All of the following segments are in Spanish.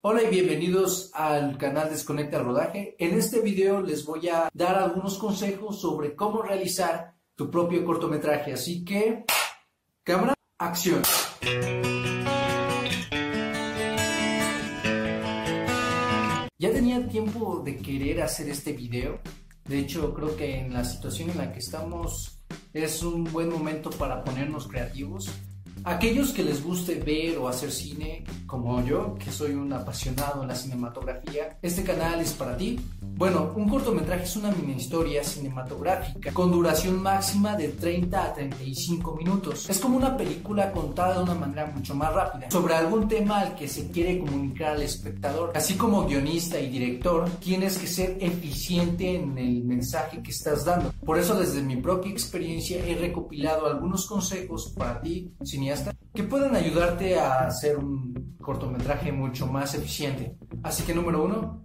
Hola y bienvenidos al canal Desconecta Rodaje. En este video les voy a dar algunos consejos sobre cómo realizar tu propio cortometraje. Así que, cámara, acción. Ya tenía tiempo de querer hacer este video. De hecho, creo que en la situación en la que estamos es un buen momento para ponernos creativos. Aquellos que les guste ver o hacer cine, como yo, que soy un apasionado en la cinematografía, este canal es para ti. Bueno, un cortometraje es una mini historia cinematográfica con duración máxima de 30 a 35 minutos. Es como una película contada de una manera mucho más rápida sobre algún tema al que se quiere comunicar al espectador. Así como guionista y director, tienes que ser eficiente en el mensaje que estás dando. Por eso desde mi propia experiencia he recopilado algunos consejos para ti, cineasta, que pueden ayudarte a hacer un cortometraje mucho más eficiente. Así que número uno,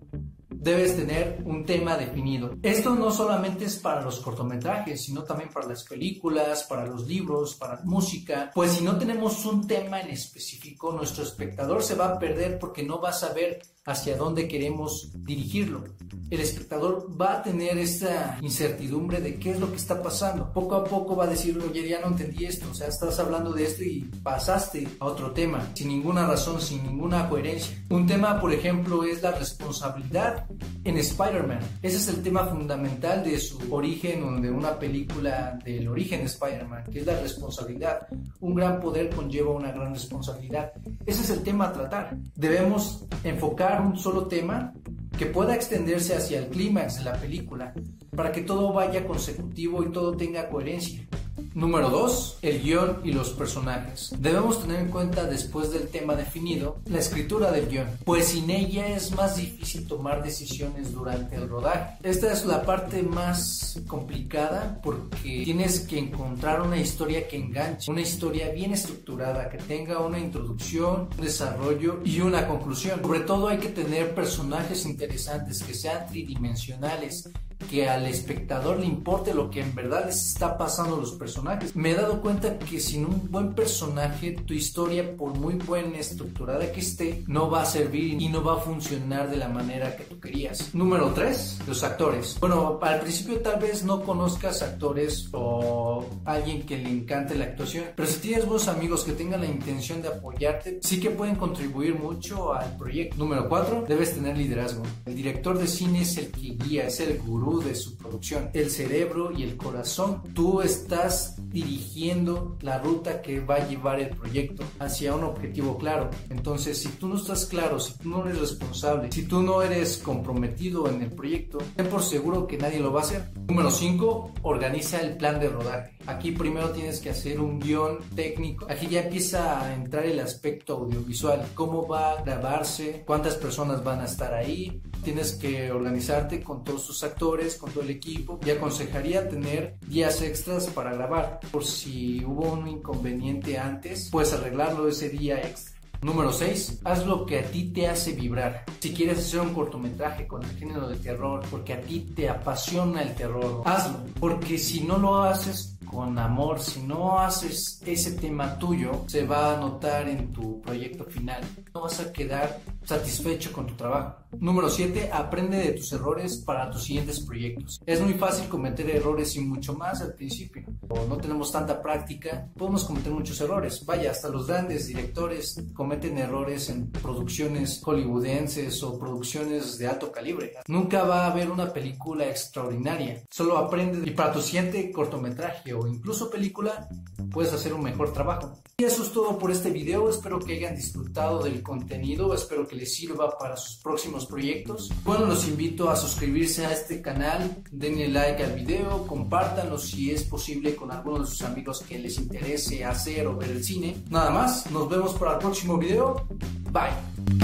debes tener un tema definido. Esto no solamente es para los cortometrajes, sino también para las películas, para los libros, para la música. Pues si no tenemos un tema en específico, nuestro espectador se va a perder porque no va a saber hacia dónde queremos dirigirlo. El espectador va a tener esa incertidumbre de qué es lo que está pasando. Poco a poco va a decir, oye, ya no entendí esto, o sea, estás hablando de esto y pasaste a otro tema, sin ninguna razón, sin ninguna coherencia. Un tema, por ejemplo, es la responsabilidad en Spider-Man. Ese es el tema fundamental de su origen o de una película del origen de Spider-Man, que es la responsabilidad. Un gran poder conlleva una gran responsabilidad. Ese es el tema a tratar. Debemos enfocar un solo tema que pueda extenderse hacia el clímax de la película, para que todo vaya consecutivo y todo tenga coherencia. Número 2. El guion y los personajes. Debemos tener en cuenta después del tema definido la escritura del guion, pues sin ella es más difícil tomar decisiones durante el rodaje. Esta es la parte más complicada porque tienes que encontrar una historia que enganche, una historia bien estructurada, que tenga una introducción, un desarrollo y una conclusión. Sobre todo hay que tener personajes interesantes que sean tridimensionales, que al espectador le importe lo que en verdad les está pasando a los personajes. Me he dado cuenta que sin un buen personaje, tu historia, por muy buena estructurada que esté, no va a servir y no va a funcionar de la manera que tú querías. Número 3, los actores. Bueno, al principio tal vez no conozcas actores o alguien que le encante la actuación, pero si tienes buenos amigos que tengan la intención de apoyarte, sí que pueden contribuir mucho al proyecto. Número 4, debes tener liderazgo. El director de cine es el que guía, es el gurú de su producción, el cerebro y el corazón. Tú estás dirigiendo la ruta que va a llevar el proyecto hacia un objetivo claro. Entonces, si tú no estás claro, si tú no eres responsable, si tú no eres comprometido en el proyecto, ten por seguro que nadie lo va a hacer. Número 5, organiza el plan de rodaje. Aquí primero tienes que hacer un guion técnico. Aquí ya empieza a entrar el aspecto audiovisual. ¿Cómo va a grabarse? ¿Cuántas personas van a estar ahí? Tienes que organizarte con todos tus actores, con todo el equipo. Y aconsejaría tener días extras para grabar. Por si hubo un inconveniente antes, puedes arreglarlo ese día extra. Número 6. Haz lo que a ti te hace vibrar. Si quieres hacer un cortometraje con el género de terror, porque a ti te apasiona el terror, hazlo. Porque si no lo haces con amor, si no haces ese tema tuyo, se va a notar en tu proyecto final. No vas a quedar satisfecho con tu trabajo. Número 7. Aprende de tus errores para tus siguientes proyectos. Es muy fácil cometer errores y mucho más al principio. O no tenemos tanta práctica, podemos cometer muchos errores. Vaya, hasta los grandes directores cometen errores en producciones hollywoodenses o producciones de alto calibre. Nunca va a haber una película extraordinaria. Solo aprende y para tu siguiente cortometraje o incluso película puedes hacer un mejor trabajo. Y eso es todo por este video. Espero que hayan disfrutado del contenido. Espero que les sirva para sus próximos proyectos. Bueno, los invito a suscribirse a este canal. Denle like al video. Compártanlo si es posible con algunos de sus amigos que les interese hacer o ver el cine. Nada más. Nos vemos para el próximo video. Bye.